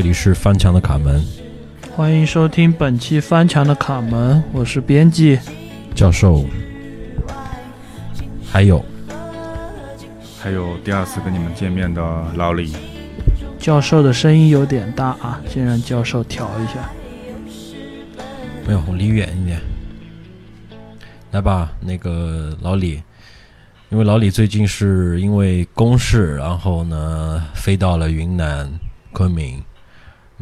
这里是翻墙的卡门欢迎收听本期翻墙的卡门，我是编辑。教授，还有还有第二次跟你们见面的老李，教授的声音有点大啊，先让教授调一下。没有，我离远一点。来吧，那个老李，因为老李最近是因为公事，然后呢飞到了云南昆明。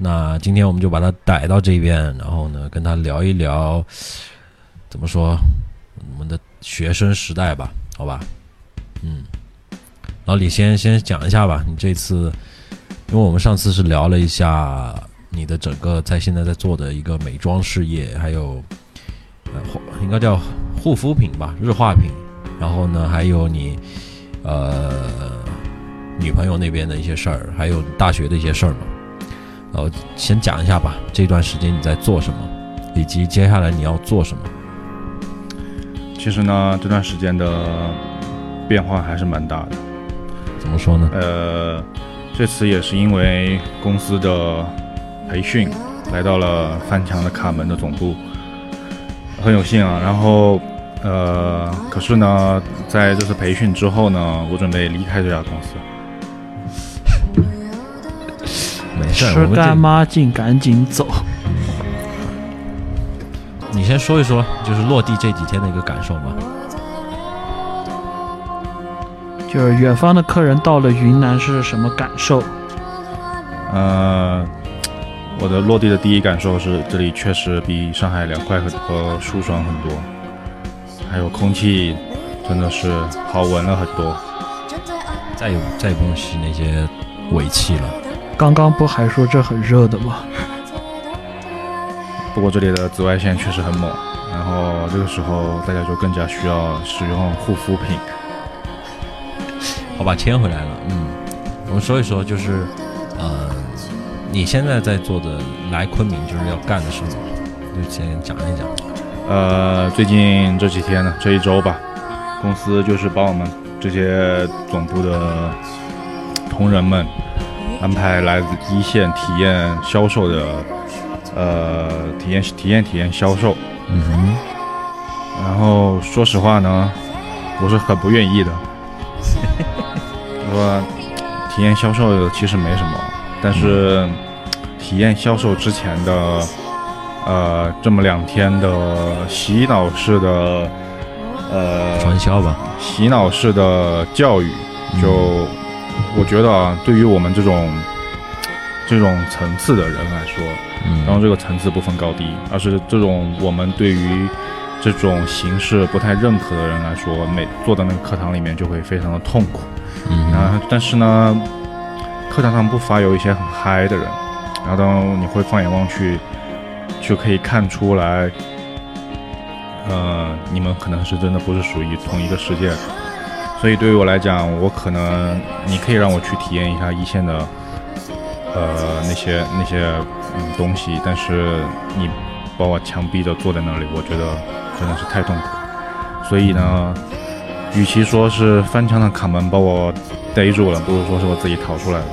那今天我们就把他逮到这边，然后呢跟他聊一聊，怎么说我们的学生时代吧，好吧？嗯，老李先先讲一下吧，你这次，因为我们上次是聊了一下你的整个在现在在做的一个美妆事业，还有呃应该叫护肤品吧，日化品，然后呢还有你呃女朋友那边的一些事儿，还有大学的一些事儿嘛。呃，先讲一下吧，这段时间你在做什么，以及接下来你要做什么。其实呢，这段时间的变化还是蛮大的。怎么说呢？呃，这次也是因为公司的培训，来到了翻墙的卡门的总部，很有幸啊。然后，呃，可是呢，在这次培训之后呢，我准备离开这家公司。没事吃干妈净，赶紧走。你先说一说，就是落地这几天的一个感受吧。就是远方的客人到了云南是什么感受？呃，我的落地的第一感受是，这里确实比上海凉快很和舒爽很多，还有空气真的是好闻了很多。再也再也不用吸那些尾气了。刚刚不还说这很热的吗？不过这里的紫外线确实很猛，然后这个时候大家就更加需要使用护肤品。好吧，牵回来了。嗯，我们说一说，就是呃，你现在在做的来昆明就是要干的事情，就先讲一讲。呃，最近这几天呢，这一周吧，公司就是把我们这些总部的同仁们安排来自一线体验销售的，呃，体验体验体验销售。嗯哼，然后说实话呢，我是很不愿意的。说体验销售其实没什么，但是体验销售之前的呃这么两天的洗脑式的呃传销吧。洗脑式的教育，就我觉得啊，对于我们这种这种层次的人来说，嗯，然后这个层次不分高低，而是这种我们对于这种形式不太认可的人来说，每坐在那个课堂里面就会非常的痛苦。嗯哼，啊，但是呢，课堂上不乏有一些很嗨的人，然后当你会放眼望去，就可以看出来，呃，你们可能是真的不是属于同一个世界的。所以对于我来讲，我可能你可以让我去体验一下一线的，呃，那些那些嗯东西，但是你把我强逼着坐在那里，我觉得真的是太痛苦。所以呢，与其说是翻墙的卡门把我逮住了，不如说是我自己逃出来的。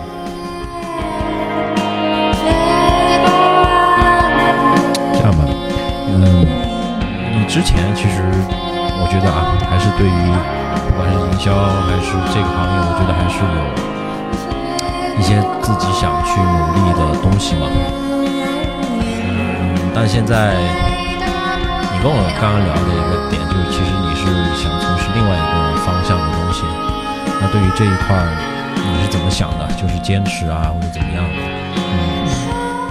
这样吧，嗯，你之前其实我觉得啊，还是对于不管是营销还是这个行业，我觉得还是有一些自己想去努力的东西嘛。嗯，但现在你跟我刚刚聊的一个点，就是其实你是想从事另外一个方向的东西。那对于这一块，你是怎么想的？就是坚持啊，或者怎么样的？嗯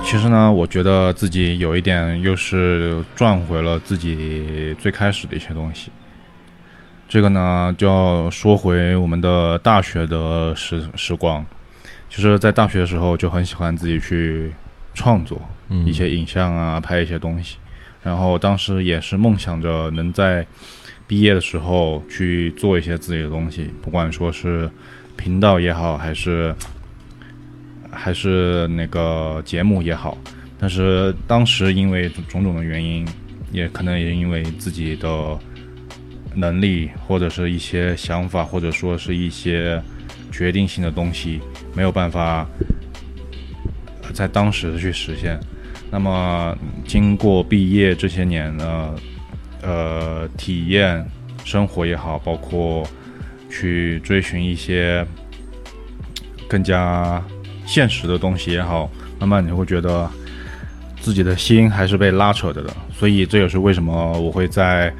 其实呢，我觉得自己有一点又是赚回了自己最开始的一些东西。这个呢，就要说回我们的大学的时时光。其实，在大学的时候就很喜欢自己去创作嗯，一些影像啊，拍一些东西。然后当时也是梦想着能在毕业的时候去做一些自己的东西，不管说是频道也好，还是还是那个节目也好。但是当时因为种种的原因，也可能也因为自己的能力或者是一些想法，或者说是一些决定性的东西，没有办法在当时去实现。那么经过毕业这些年呢，呃，体验生活也好，包括去追寻一些更加现实的东西也好，慢慢你会觉得自己的心还是被拉扯着的。所以这也是为什么我会在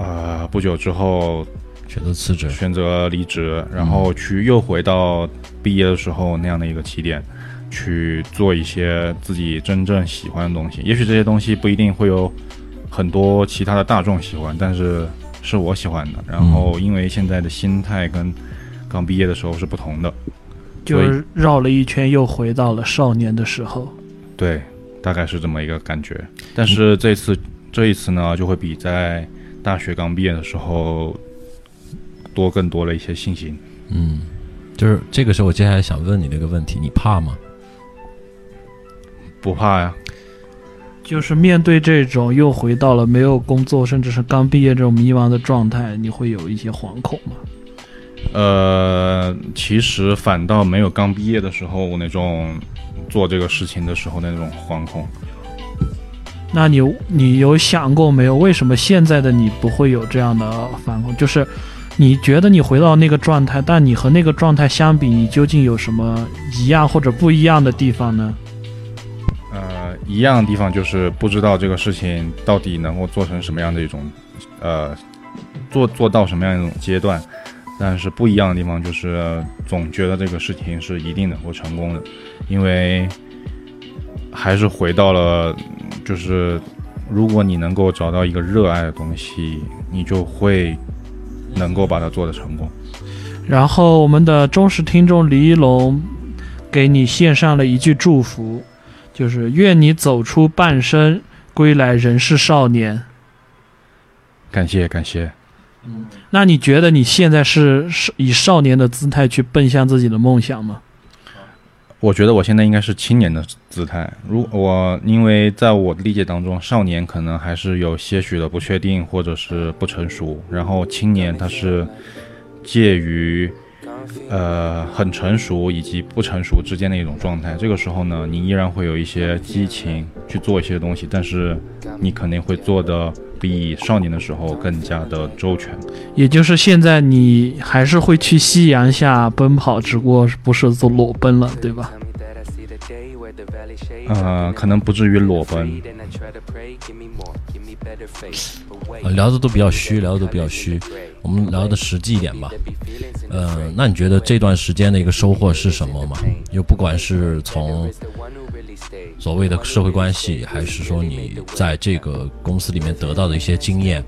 呃不久之后选择辞职，选择离职，然后去又回到毕业的时候那样的一个起点，去做一些自己真正喜欢的东西。也许这些东西不一定会有很多其他的大众喜欢，但是是我喜欢的。然后因为现在的心态跟刚毕业的时候是不同的，就是绕了一圈又回到了少年的时候。对，大概是这么一个感觉。但是这次这一次呢，就会比在大学刚毕业的时候多更多了一些信心。嗯，就是这个时候，我接下来想问你的一个问题：你怕吗？不怕呀，就是面对这种又回到了没有工作，甚至是刚毕业这种迷茫的状态，你会有一些惶恐吗？呃，其实反倒没有刚毕业的时候那种做这个事情的时候那种惶恐。那你你有想过没有，为什么现在的你不会有这样的反恐？就是你觉得你回到那个状态，但你和那个状态相比，你究竟有什么一样或者不一样的地方呢？呃，一样的地方就是不知道这个事情到底能够做成什么样的一种，呃，做做到什么样一种阶段。但是不一样的地方就是总觉得这个事情是一定能够成功的，因为还是回到了，就是如果你能够找到一个热爱的东西，你就会能够把它做得成功。然后我们的忠实听众李一龙给你献上了一句祝福，就是愿你走出半生，归来仍是少年。感谢感谢。嗯那你觉得你现在是是以少年的姿态去奔向自己的梦想吗？我觉得我现在应该是青年的姿态。如我因为在我的理解当中，少年可能还是有些许的不确定或者是不成熟，然后青年他是介于呃很成熟以及不成熟之间的一种状态。这个时候呢，你依然会有一些激情去做一些东西，但是你肯定会做的比少年的时候更加的周全。也就是现在你还是会去夕阳下奔跑，只不过不是做裸奔了，对吧？呃，可能不至于裸奔。呃聊的都比较虚，聊的都比较虚，我们聊的实际一点吧。呃，那你觉得这段时间的一个收获是什么吗？就不管是从所谓的社会关系，还是说你在这个公司里面得到的一些经验，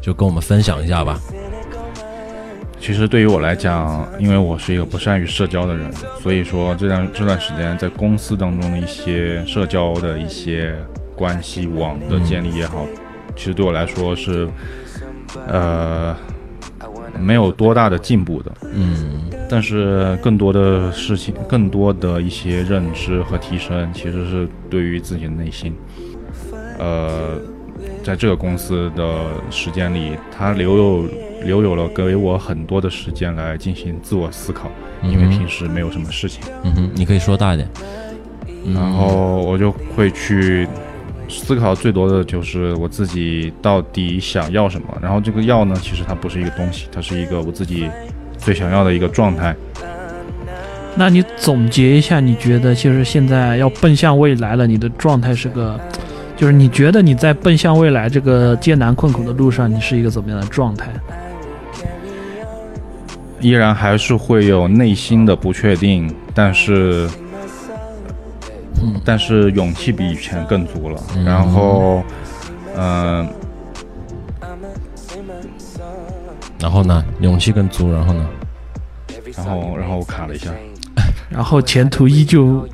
就跟我们分享一下吧。其实对于我来讲，因为我是一个不善于社交的人，所以说这段这段时间在公司当中的一些社交的一些关系网的建立也好，其实对我来说是呃没有多大的进步的。嗯但是更多的事情，更多的一些认知和提升，其实是对于自己的内心。呃，在这个公司的时间里，它留有留有了给我很多的时间来进行自我思考，因为平时没有什么事情，嗯哼，你可以说大一点。嗯然后我就会去思考最多的就是我自己到底想要什么。然后这个要呢，其实它不是一个东西，它是一个我自己最想要的一个状态。那你总结一下，你觉得就是现在要奔向未来了，你的状态是个，就是你觉得你在奔向未来这个艰难困苦的路上，你是一个怎么样的状态？依然还是会有内心的不确定，但是，嗯但是勇气比以前更足了。嗯然后，嗯、然后呢，勇气更足，然后呢，然后然后我卡了一下，然后前途依旧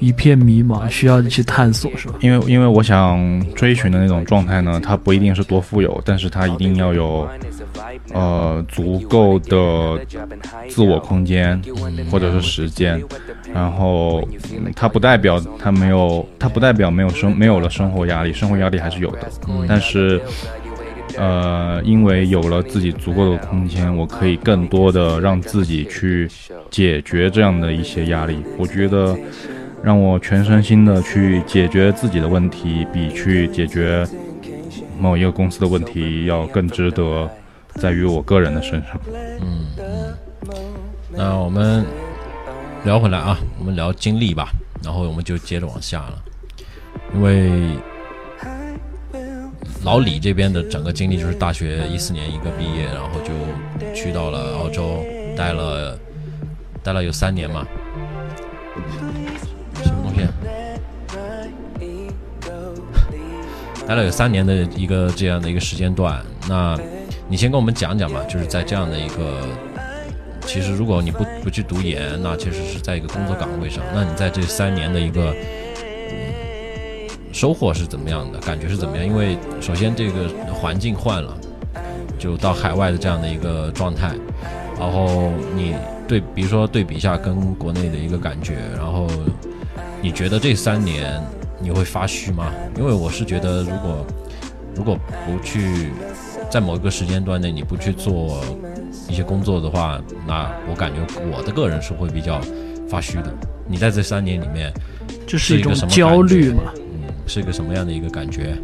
一片迷茫，需要你去探索，是吧？因为因为我想追寻的那种状态呢，它不一定是多富有，但是它一定要有，呃，足够的自我空间或者是时间。然后，它不代表它没有，它不代表没有生没有了生活压力，生活压力还是有的。但是，呃，因为有了自己足够的空间，我可以更多的让自己去解决这样的一些压力。我觉得，让我全身心的去解决自己的问题，比去解决某一个公司的问题要更值得，在于我个人的身上。嗯嗯。那我们聊回来啊，我们聊经历吧，然后我们就接着往下了，因为老李这边的整个经历就是大学一四年一个毕业，然后就去到了澳洲，待了待了有三年嘛。什么东西？待了有三年的一个这样的一个时间段，那你先跟我们讲讲吧，就是在这样的一个，其实如果你不不去读研，那其实是在一个工作岗位上，那你在这三年的一个收获是怎么样的？感觉是怎么样？因为首先这个环境换了，就到海外的这样的一个状态，然后你对比如说对比一下跟国内的一个感觉，然后你觉得这三年？你会发虚吗？因为我是觉得，如果如果不去在某一个时间段内你不去做一些工作的话，那我感觉我的个人是会比较发虚的。你在这三年里面，这是一种焦虑嘛？嗯，是一个什么样的一个感觉？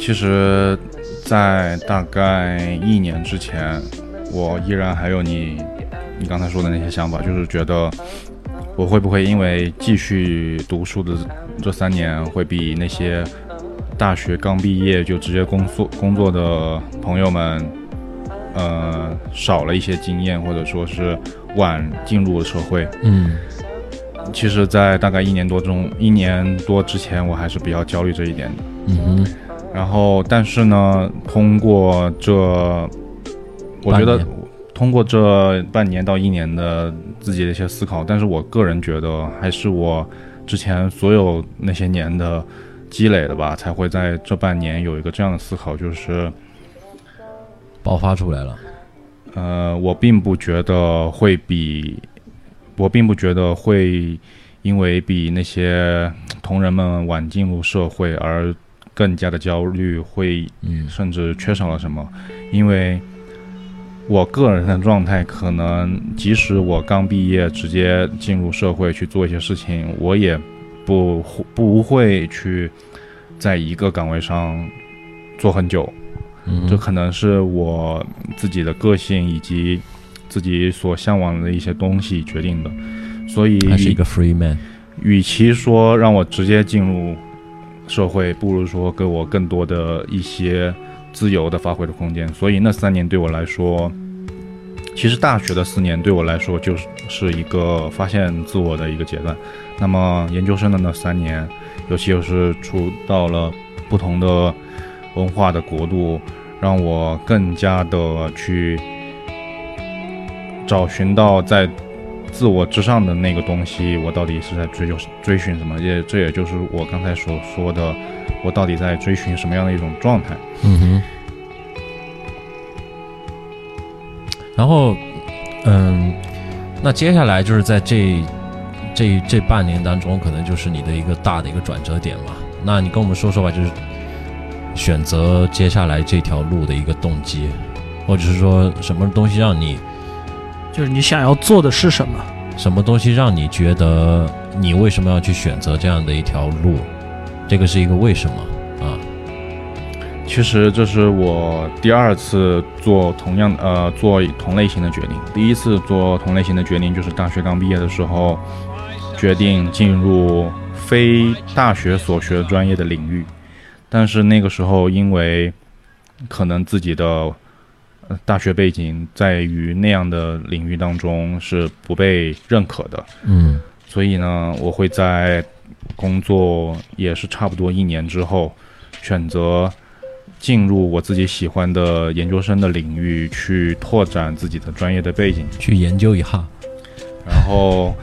其实，在大概一年之前，我依然还有你你刚才说的那些想法，就是觉得。我会不会因为继续读书的这三年，会比那些大学刚毕业就直接工作工作的朋友们，呃，少了一些经验，或者说是晚进入社会？嗯，其实，在大概一年多中，一年多之前，我还是比较焦虑这一点的。嗯哼。然后，但是呢，通过这，我觉得。通过这半年到一年的自己的一些思考，但是我个人觉得还是我之前所有那些年的积累的吧，才会在这半年有一个这样的思考，就是爆发出来了。呃，我并不觉得会比，我并不觉得会因为比那些同仁们晚进入社会而更加的焦虑，会甚至缺少了什么，因为。我个人的状态，可能即使我刚毕业直接进入社会去做一些事情，我也不不会去在一个岗位上做很久。这可能是我自己的个性以及自己所向往的一些东西决定的。所以，他是一个 free man。与其说让我直接进入社会，不如说给我更多的一些。自由的发挥的空间，所以那三年对我来说，其实大学的四年对我来说就是是一个发现自我的一个阶段。那么研究生的那三年，尤其又是出到了不同的文化的国度，让我更加的去找寻到在自我之上的那个东西，我到底是在追求追寻什么？也这也就是我刚才所说的。我到底在追寻什么样的一种状态？嗯哼。然后，嗯，那接下来就是在这这这半年当中，可能就是你的一个大的一个转折点嘛。那你跟我们说说吧，就是选择接下来这条路的一个动机，或者是说什么东西让你，就是你想要做的是什么？什么东西让你觉得你为什么要去选择这样的一条路？这个是一个为什么啊？其实这是我第二次做同样呃做同类型的决定。第一次做同类型的决定就是大学刚毕业的时候，决定进入非大学所学专业的领域。但是那个时候因为可能自己的大学背景在于那样的领域当中是不被认可的，嗯，所以呢，我会在。工作也是差不多一年之后，选择进入我自己喜欢的研究生的领域去拓展自己的专业的背景，去研究一下。然后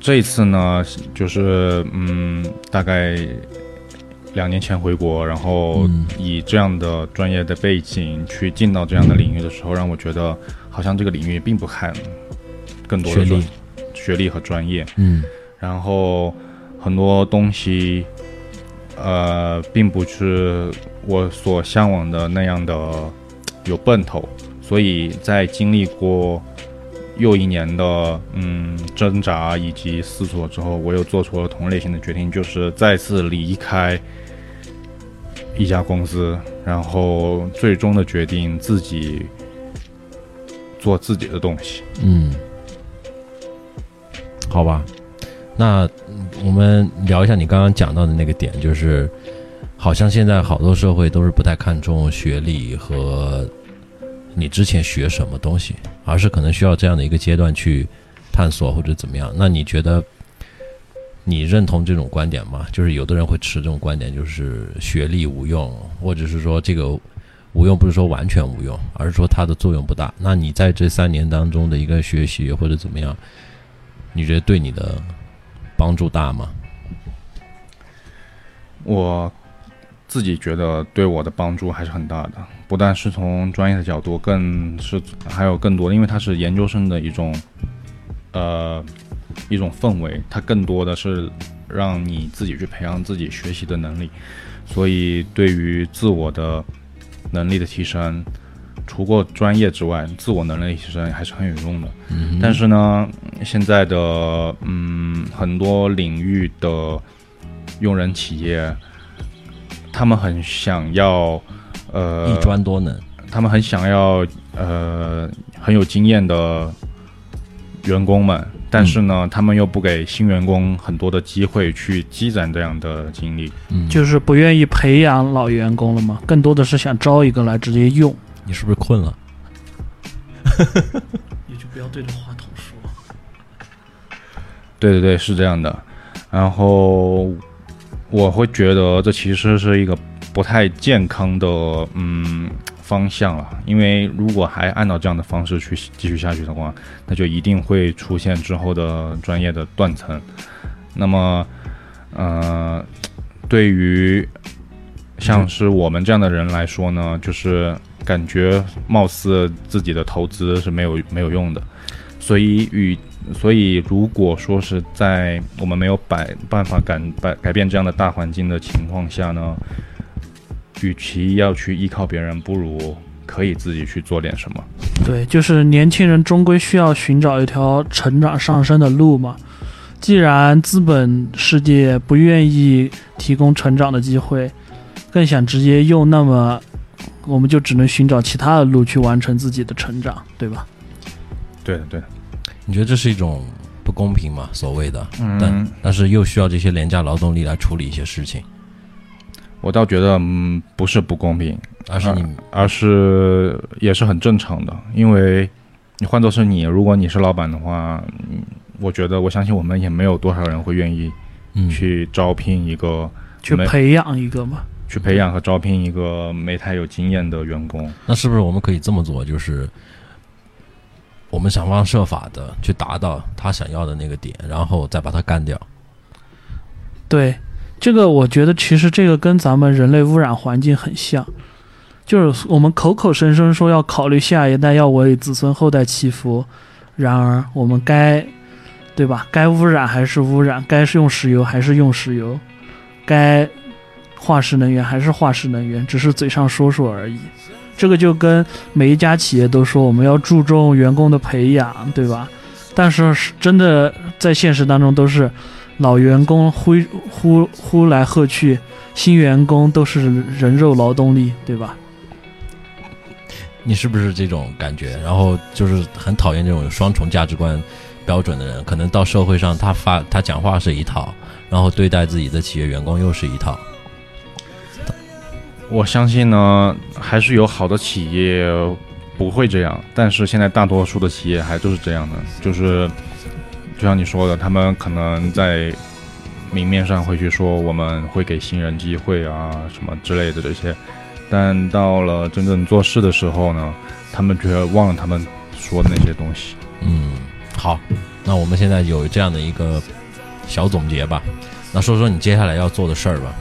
这一次呢，就是嗯，大概两年前回国，然后以这样的专业的背景去进到这样的领域的时候，让我觉得好像这个领域并不看更多的学历。学历和专业，嗯，然后很多东西，呃，并不是我所向往的那样的有奔头，所以在经历过又一年的嗯挣扎以及思索之后，我又做出了同类型的决定，就是再次离开一家公司，然后最终的决定自己做自己的东西。嗯，好吧，那我们聊一下你刚刚讲到的那个点，就是好像现在好多社会都是不太看重学历和你之前学什么东西，而是可能需要这样的一个阶段去探索或者怎么样。那你觉得你认同这种观点吗？就是有的人会持这种观点，就是学历无用，或者是说这个无用不是说完全无用，而是说它的作用不大。那你在这三年当中的一个学习或者怎么样，你觉得对你的帮助大吗？我自己觉得对我的帮助还是很大的，不但是从专业的角度，更是还有更多的，因为它是研究生的一种呃一种氛围，它更多的是让你自己去培养自己学习的能力，所以对于自我的能力的提升，除过专业之外，自我能力提升还是很有用的。嗯但是呢，现在的嗯很多领域的用人企业，他们很想要呃一专多能，他们很想要呃很有经验的员工们，但是呢，他们又不给新员工很多的机会去积攒这样的经历。嗯，就是不愿意培养老员工了吗？更多的是想招一个来直接用。你是不是困了？你就不要对着话筒说。对对对，是这样的。然后我会觉得这其实是一个不太健康的嗯方向了，因为如果还按照这样的方式去继续下去的话，那就一定会出现之后的专业的断层。那么，呃，对于像是我们这样的人来说呢，就是感觉貌似自己的投资是没有没有用的，所以与所以如果说是在我们没有摆办法改改改变这样的大环境的情况下呢，与其要去依靠别人，不如可以自己去做点什么。对，就是年轻人终归需要寻找一条成长上升的路嘛。既然资本世界不愿意提供成长的机会，更想直接用，那么我们就只能寻找其他的路去完成自己的成长，对吧？对的，对的。你觉得这是一种不公平吗？所谓的，嗯但但是又需要这些廉价劳动力来处理一些事情，我倒觉得，嗯，不是不公平，而是你而是也是很正常的，因为你换作是你，如果你是老板的话，嗯，我觉得我相信我们也没有多少人会愿意嗯去招聘一个、没去培养一个嘛。去培养和招聘一个没太有经验的员工。那是不是我们可以这么做？就是我们想方设法的去达到他想要的那个点，然后再把他干掉。对，这个我觉得其实这个跟咱们人类污染环境很像，就是我们口口声声说要考虑下一代，要为子孙后代祈福，然而我们该，对吧？该污染还是污染，该是用石油还是用石油，该化石能源还是化石能源，只是嘴上说说而已。这个就跟每一家企业都说我们要注重员工的培养，对吧？但是真的在现实当中都是老员工呼呼呼来喝去，新员工都是人肉劳动力，对吧？你是不是这种感觉？然后就是很讨厌这种有双重价值观标准的人，可能到社会上他发他讲话是一套，然后对待自己的企业员工又是一套。我相信呢，还是有好的企业不会这样，但是现在大多数的企业还都是这样的，就是就像你说的，他们可能在明面上会去说我们会给新人机会啊什么之类的这些，但到了真正做事的时候呢，他们却忘了他们说的那些东西。嗯，好，那我们现在有这样的一个小总结吧。那说说你接下来要做的事儿吧。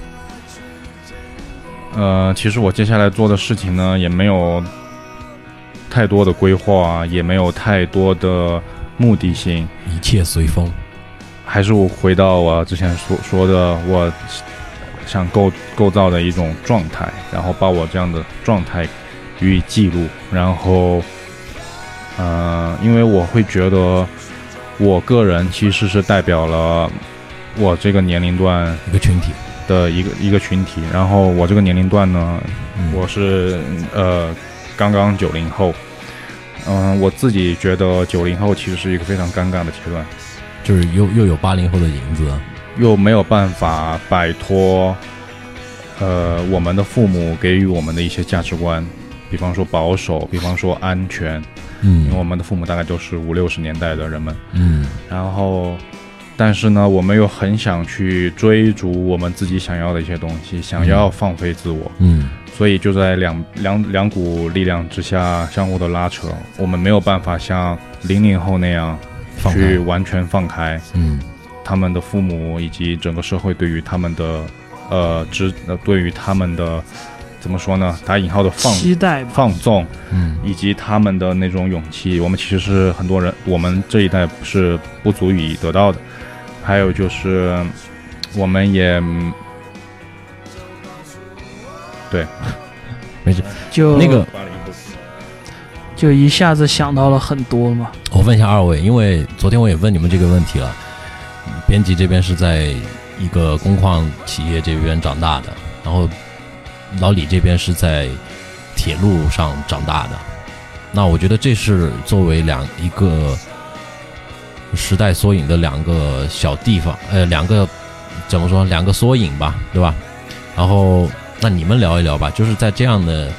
呃，其实我接下来做的事情呢，也没有太多的规划，也没有太多的目的性，一切随风。还是我回到我之前所说的，我想构构造的一种状态，然后把我这样的状态予以记录，然后呃，因为我会觉得，我个人其实是代表了我这个年龄段一个群体，的一个一个群体。然后我这个年龄段呢，嗯我是呃刚刚九零后，嗯、我自己觉得九零后其实是一个非常尴尬的阶段，就是又又有八零后的影子，又没有办法摆脱呃我们的父母给予我们的一些价值观，比方说保守，比方说安全，嗯。因为我嗯们的父母大概都是五六十年代的人们，嗯。然后。但是呢，我们又很想去追逐我们自己想要的一些东西，想要放飞自我，嗯所以就在两两两股力量之下相互的拉扯，我们没有办法像零零后那样放开去完全放开嗯他们的父母以及整个社会对于他们的呃支呃对于他们的怎么说呢？打引号的放期待吧。放纵嗯以及他们的那种勇气，我们其实是很多人我们这一代是不足以得到的。还有就是，我们也对，没事就那个就一下子想到了很多嘛。我问一下二位，因为昨天我也问你们这个问题了。编辑这边是在一个工矿企业这边长大的，然后老李这边是在铁路上长大的。那我觉得这是作为两一个时代缩影的两个小地方，呃，两个怎么说，两个缩影吧，对吧？然后那你们聊一聊吧，就是在这样的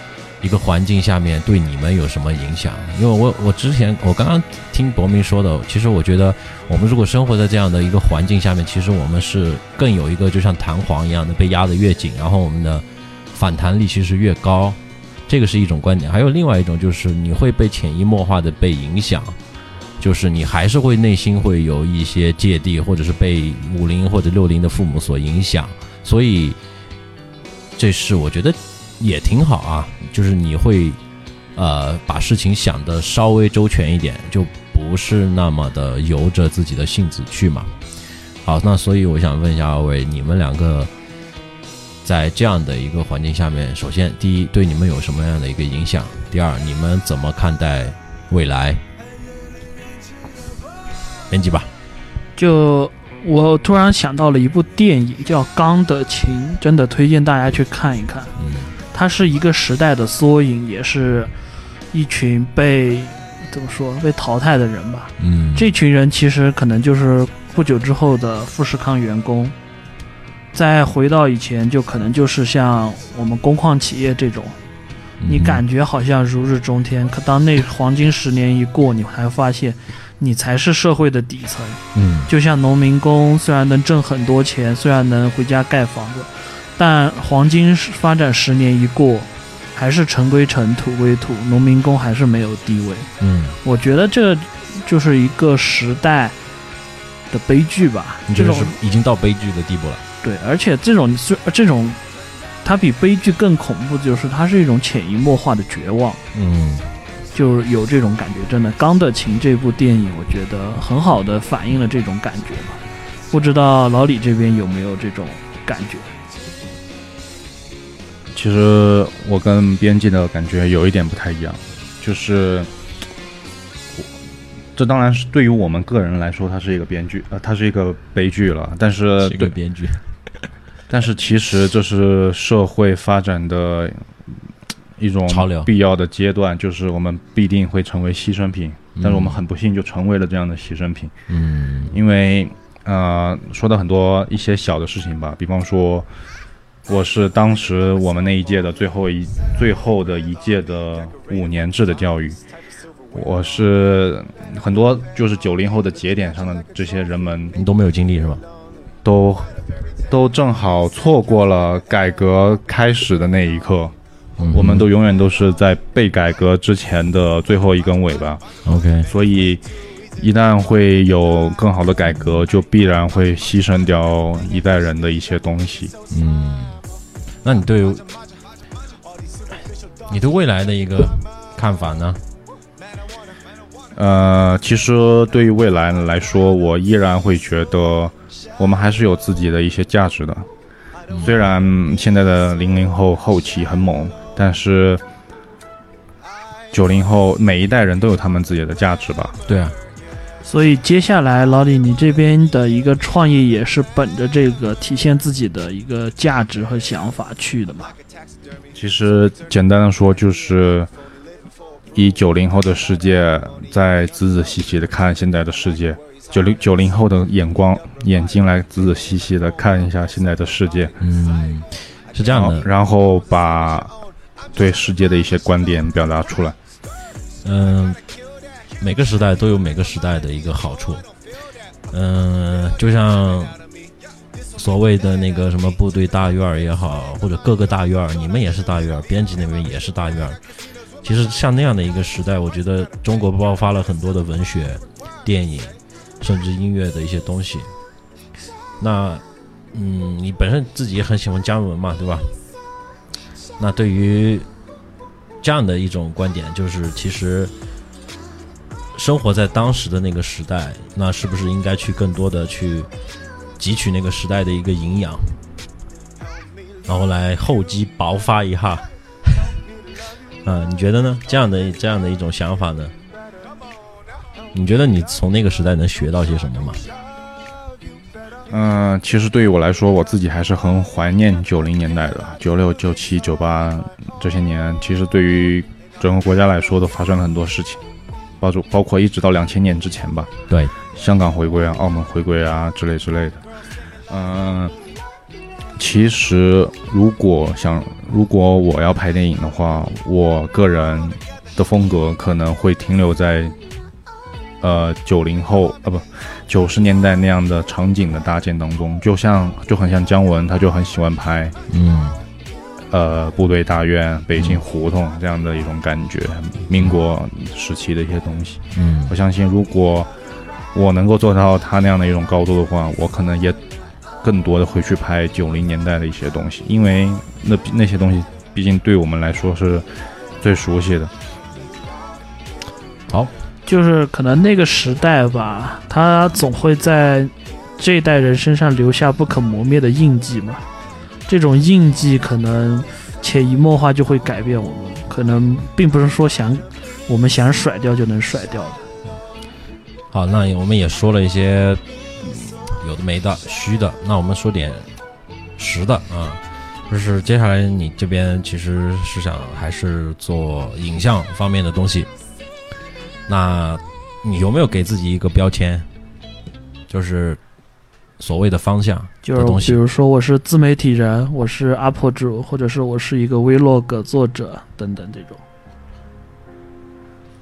一个环境下面，对你们有什么影响？因为我我之前我刚刚听博明说的，其实我觉得我们如果生活在这样的一个环境下面，其实我们是更有一个就像弹簧一样的被压得越紧，然后我们的反弹力其实越高，这个是一种观点。还有另外一种就是你会被潜移默化的被影响，就是你还是会内心会有一些芥蒂，或者是被五零或者六零的父母所影响，所以这是我觉得也挺好啊，就是你会呃把事情想得稍微周全一点，就不是那么的由着自己的性子去嘛。好，那所以我想问一下二位，你们两个在这样的一个环境下面，首先第一对你们有什么样的一个影响？第二，你们怎么看待未来？编辑吧，就我突然想到了一部电影叫《钢的琴》，真的推荐大家去看一看。嗯它是一个时代的缩影，也是一群被怎么说被淘汰的人吧。嗯，这群人其实可能就是不久之后的富士康员工。再回到以前，就可能就是像我们工矿企业这种，你嗯感觉好像如日中天，可当那黄金十年一过，你才发现你才是社会的底层。嗯就像农民工，虽然能挣很多钱，虽然能回家盖房子，但黄金发展十年一过，还是尘归尘，土归土，农民工还是没有地位。嗯，我觉得这就是一个时代的悲剧吧。这种已经到悲剧的地步了？对，而且这种虽这种，它比悲剧更恐怖，就是它是一种潜移默化的绝望。嗯就是有这种感觉，真的，《钢的琴》这部电影，我觉得很好的反映了这种感觉吧。不知道老李这边有没有这种感觉？其实我跟编辑的感觉有一点不太一样，就是这当然是对于我们个人来说，它是一个编剧，呃，它是一个悲剧了。但是是一个对，编剧。但是其实这是社会发展的一种潮流必要的阶段，就是我们必定会成为牺牲品。但是我们嗯很不幸就成为了这样的牺牲品。嗯因为呃，说到很多一些小的事情吧，比方说，我是当时我们那一届的最后一最后的一届的五年制的教育，我是很多就是九零后的节点上的这些人们你都没有经历是吧？都都正好错过了改革开始的那一刻，嗯我们都永远都是在被改革之前的最后一根尾巴。OK。所以一旦会有更好的改革，就必然会牺牲掉一代人的一些东西。嗯，那你对你对未来的一个看法呢？呃，其实对于未来来说，我依然会觉得我们还是有自己的一些价值的。虽然现在的零零后后期很猛，但是九零后每一代人都有他们自己的价值吧。对啊，所以接下来老李，你这边的一个创业也是本着这个体现自己的一个价值和想法去的嘛？其实简单的说，就是以九零后的世界，在仔仔细细的看现在的世界，九零九零后的眼光眼睛来仔仔细细的看一下现在的世界，嗯，是这样的，然后把对世界的一些观点表达出来。嗯，每个时代都有每个时代的一个好处，嗯，就像所谓的那个什么部队大院也好，或者各个大院，你们也是大院，编辑那边也是大院。其实像那样的一个时代，我觉得中国爆发了很多的文学、电影，甚至音乐的一些东西。那，嗯，你本身自己也很喜欢姜文嘛，对吧？那对于这样的一种观点，就是其实生活在当时的那个时代，那是不是应该去更多的去汲取那个时代的一个营养，然后来厚积薄发一下？啊，你觉得呢？这样的这样的一种想法呢？你觉得你从那个时代能学到些什么吗？嗯，其实对于我来说，我自己还是很怀念九零年代的，九六、九七、九八这些年。其实对于整个国家来说，都发生了很多事情，包括包括一直到两千年之前吧。对，香港回归啊，澳门回归啊之类之类的。嗯，其实如果想，如果我要拍电影的话，我个人的风格可能会停留在呃九零后啊不。九十年代那样的场景的搭建当中，就像就很像姜文，他就很喜欢拍，嗯，呃，部队大院、北京胡同这样的一种感觉，民国时期的一些东西。嗯，我相信，如果我能够做到他那样的一种高度的话，我可能也更多的会去拍九零年代的一些东西，因为那那些东西毕竟对我们来说是最熟悉的。好。就是可能那个时代吧，它总会在这一代人身上留下不可磨灭的印记嘛。这种印记可能潜移默化就会改变我们，可能并不是说想我们想甩掉就能甩掉的。好，那我们也说了一些有的没的、虚的，那我们说点实的啊，就是接下来你这边其实是想还是做影像方面的东西。那，你有没有给自己一个标签，就是所谓的方向的东西？比如说，我是自媒体人，我是 UP 主，或者是我是一个 Vlog 作者等等这种。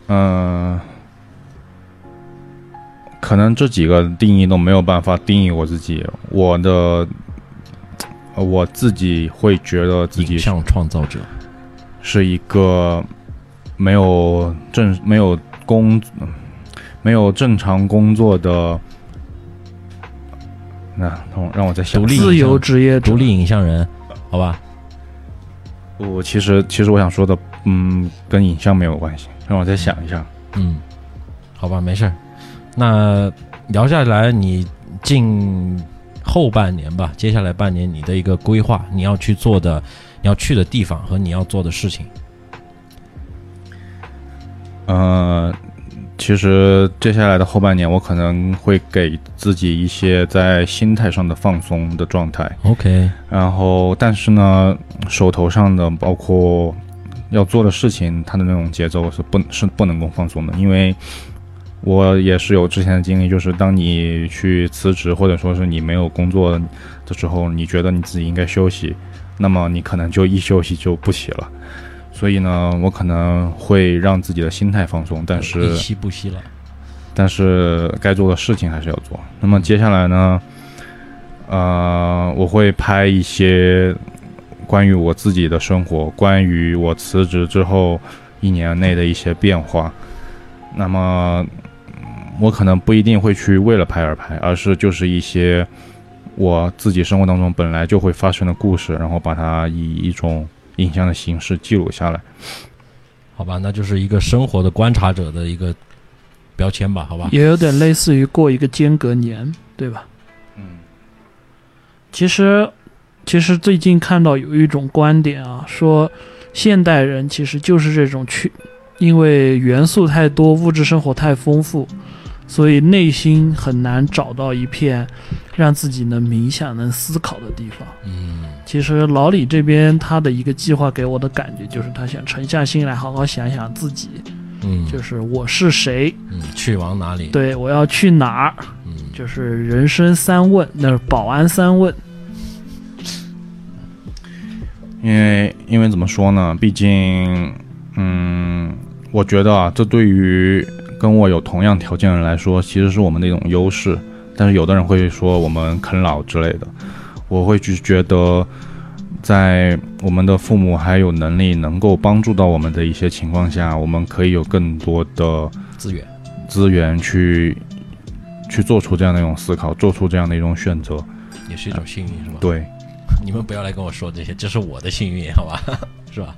嗯，可能这几个定义都没有办法定义我自己。我的，我自己会觉得自己像创造者，是一个没有正没有。工没有正常工作的，那让我让我再想。自由职业独立影像人，好吧。我其实其实我想说的，嗯，跟影像没有关系。让我再想一下。嗯，好吧，没事儿。那聊下来，你近后半年吧，接下来半年你的一个规划，你要去做的，你要去的地方和你要做的事情。呃，其实接下来的后半年，我可能会给自己一些在心态上的放松的状态。OK，然后，但是呢，手头上的包括要做的事情，它的那种节奏是不，是不能够放松的。因为我也是有之前的经历，就是当你去辞职，或者说是你没有工作的时候，你觉得你自己应该休息，那么你可能就一休息就不起了。所以呢，我可能会让自己的心态放松，但是一息不息了。但是该做的事情还是要做。那么接下来呢，呃，我会拍一些关于我自己的生活，关于我辞职之后一年内的一些变化。那么我可能不一定会去为了拍而拍，而是就是一些我自己生活当中本来就会发生的故事，然后把它以一种。影像的形式记录下来，好吧，那就是一个生活的观察者的一个标签吧，好吧，也有点类似于过一个间隔年，对吧？嗯，其实，其实最近看到有一种观点啊，说现代人其实就是这种去因为元素太多，物质生活太丰富，所以内心很难找到一片让自己能冥想、能思考的地方。嗯其实老李这边他的一个计划给我的感觉就是，他想沉下心来好好想想自己，嗯，就是我是谁，嗯去往哪里？，对我要去哪儿，嗯就是人生三问，那是保安三问。因为因为怎么说呢？毕竟，嗯，我觉得啊，这对于跟我有同样条件的人来说，其实是我们的一种优势。但是有的人会说我们啃老之类的，我会去觉得，在我们的父母还有能力能够帮助到我们的一些情况下，我们可以有更多的资源。资源去去做出这样的一种思考，做出这样的一种选择。也是一种幸运，是吧？对，你们不要来跟我说这些，这是我的幸运，好吧？是吧？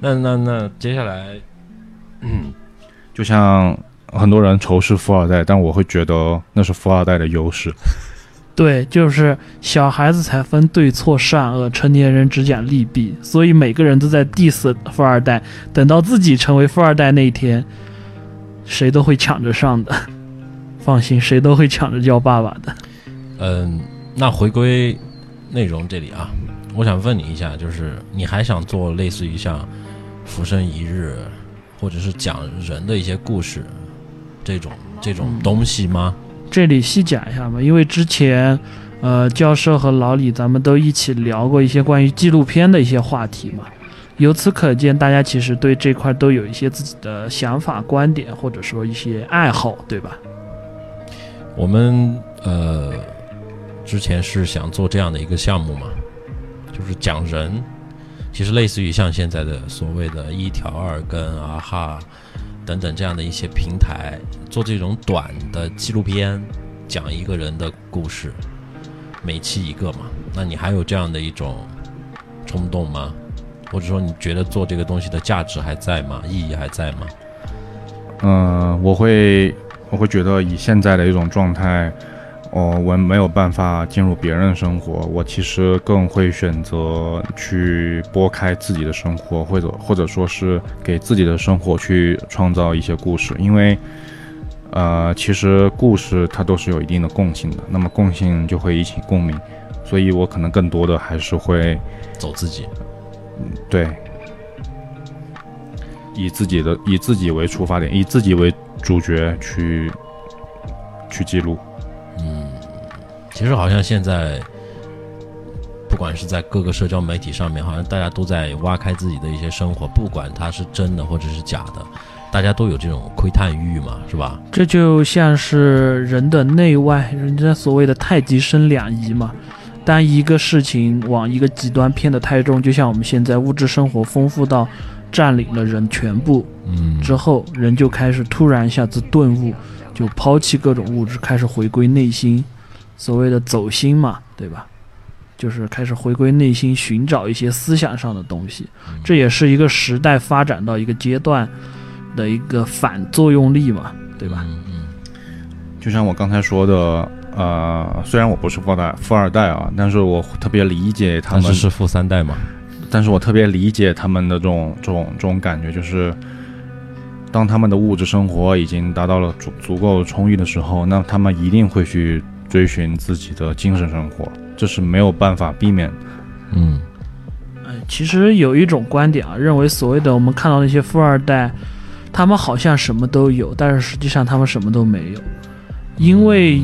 那那那接下来，嗯，就像很多人仇视富二代，但我会觉得那是富二代的优势。对，就是小孩子才分对错善恶，成年人只讲利弊，所以每个人都在 diss 富二代。等到自己成为富二代那一天，谁都会抢着上的，放心，谁都会抢着叫爸爸的。嗯，那回归内容这里啊，我想问你一下，就是你还想做类似于像《浮生一日》，或者是讲人的一些故事这种这种嗯东西吗？这里细讲一下吧，因为之前，呃，教授和老李咱们都一起聊过一些关于纪录片的一些话题嘛。由此可见，大家其实对这块都有一些自己的想法、观点，或者说一些爱好，对吧？我们呃之前是想做这样的一个项目嘛，就是讲人，其实类似于像现在的所谓的一条二跟啊哈等等这样的一些平台，做这种短的纪录片，讲一个人的故事，每期一个嘛。那你还有这样的一种冲动吗？或者说你觉得做这个东西的价值还在吗？意义还在吗？嗯、我会我会觉得以现在的一种状态，哦，我没有办法进入别人的生活，我其实更会选择去拨开自己的生活，或者或者说是给自己的生活去创造一些故事，因为。呃，其实故事它都是有一定的共性的，那么共性就会引起共鸣，所以我可能更多的还是会走自己，对，以自己的以自己为出发点，以自己为主角去去记录。嗯，其实好像现在，不管是在各个社交媒体上面，好像大家都在挖开自己的一些生活，不管它是真的或者是假的，大家都有这种窥探欲嘛，是吧？这就像是人的内外，人家所谓的太极生两仪嘛。当一个事情往一个极端偏得太重，就像我们现在物质生活丰富到占领了人全部嗯，之后，人就开始突然一下子顿悟，就抛弃各种物质，开始回归内心，所谓的走心嘛，对吧？就是开始回归内心，寻找一些思想上的东西。这也是一个时代发展到一个阶段的一个反作用力嘛，对吧？嗯嗯就像我刚才说的，呃，虽然我不是富二代，富二代啊，但是我特别理解他们但是，是富三代嘛，但是我特别理解他们的这种这种这种感觉，就是当他们的物质生活已经达到了足足够充裕的时候，那他们一定会去追寻自己的精神生活，这是没有办法避免的。嗯哎，其实有一种观点啊，认为所谓的我们看到那些富二代，他们好像什么都有，但是实际上他们什么都没有，因为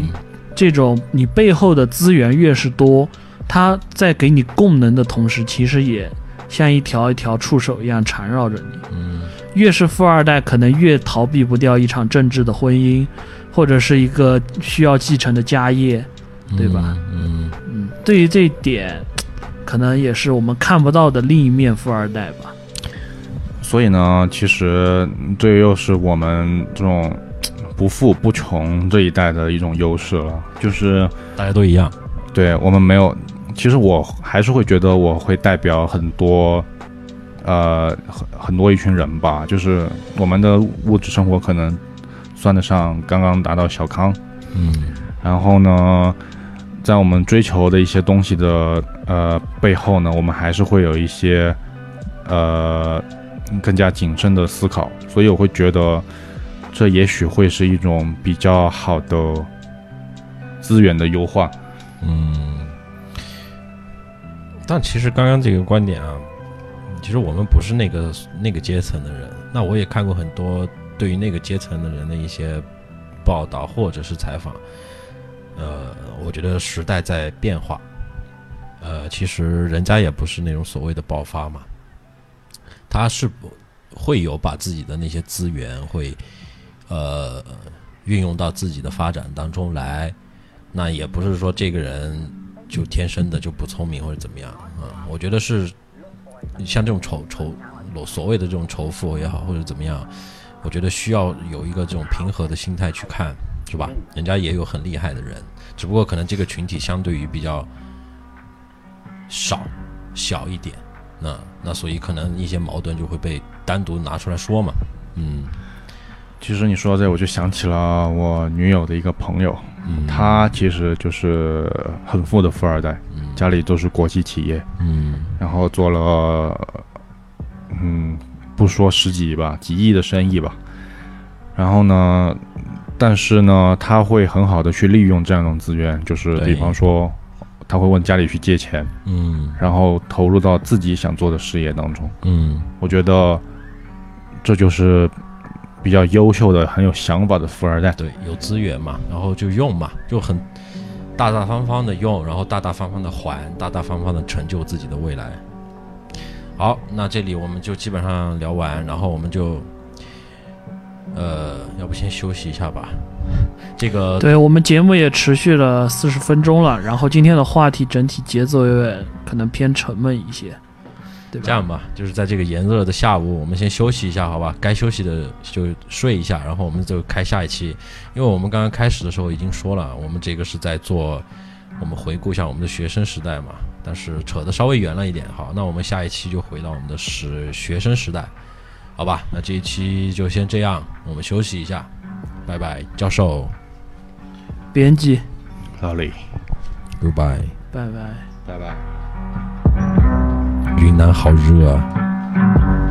这种你背后的资源越是多，他在给你供能的同时，其实也像一条一条触手一样缠绕着你。嗯越是富二代，可能越逃避不掉一场政治的婚姻，或者是一个需要继承的家业。对吧？嗯嗯，对于这一点，可能也是我们看不到的另一面富二代吧。所以呢，其实这又是我们这种不富不穷这一代的一种优势了，就是大家都一样，对我们没有，其实我还是会觉得我会代表很多，呃，很很多一群人吧，就是我们的物质生活可能算得上刚刚达到小康，嗯然后呢，在我们追求的一些东西的呃背后呢，我们还是会有一些呃更加谨慎的思考，所以我会觉得这也许会是一种比较好的资源的优化。嗯，但其实刚刚这个观点啊，其实我们不是那个那个阶层的人。那我也看过很多对于那个阶层的人的一些报道或者是采访。呃，我觉得时代在变化。呃，其实人家也不是那种所谓的爆发嘛，他是不会有把自己的那些资源会呃运用到自己的发展当中来。那也不是说这个人就天生的就不聪明或者怎么样啊。我觉得是像这种仇仇所谓的这种仇富也好或者怎么样，我觉得需要有一个这种平和的心态去看，是吧？人家也有很厉害的人，只不过可能这个群体相对于比较。少，小一点，那那所以可能一些矛盾就会被单独拿出来说嘛，嗯，其实你说到这，我就想起了我女友的一个朋友，嗯，他其实就是很富的富二代，嗯，家里都是国际企业，嗯，然后做了，嗯，不说十几亿吧，几亿的生意吧，然后呢，但是呢，他会很好的去利用这样一种资源，就是比方说。他会问家里去借钱，嗯，然后投入到自己想做的事业当中，嗯，我觉得这就是比较优秀的、很有想法的富二代。对，有资源嘛，然后就用嘛，就很大大方方的用，然后大大方方的还，大大方方的成就自己的未来。好，那这里我们就基本上聊完，然后我们就，呃，要不先休息一下吧。这个对我们节目也持续了四十分钟了，然后今天的话题整体节奏有点可能偏沉闷一些，对吧？这样吧，就是在这个炎热的下午，我们先休息一下，好吧？该休息的就睡一下，然后我们就开下一期。因为我们刚刚开始的时候已经说了，我们这个是在做，我们回顾一下我们的学生时代嘛，但是扯得稍微远了一点。好，那我们下一期就回到我们的时学生时代，好吧？那这一期就先这样，我们休息一下。拜拜，教授。编辑，老李。Goodbye。拜拜。拜拜。云南好热啊。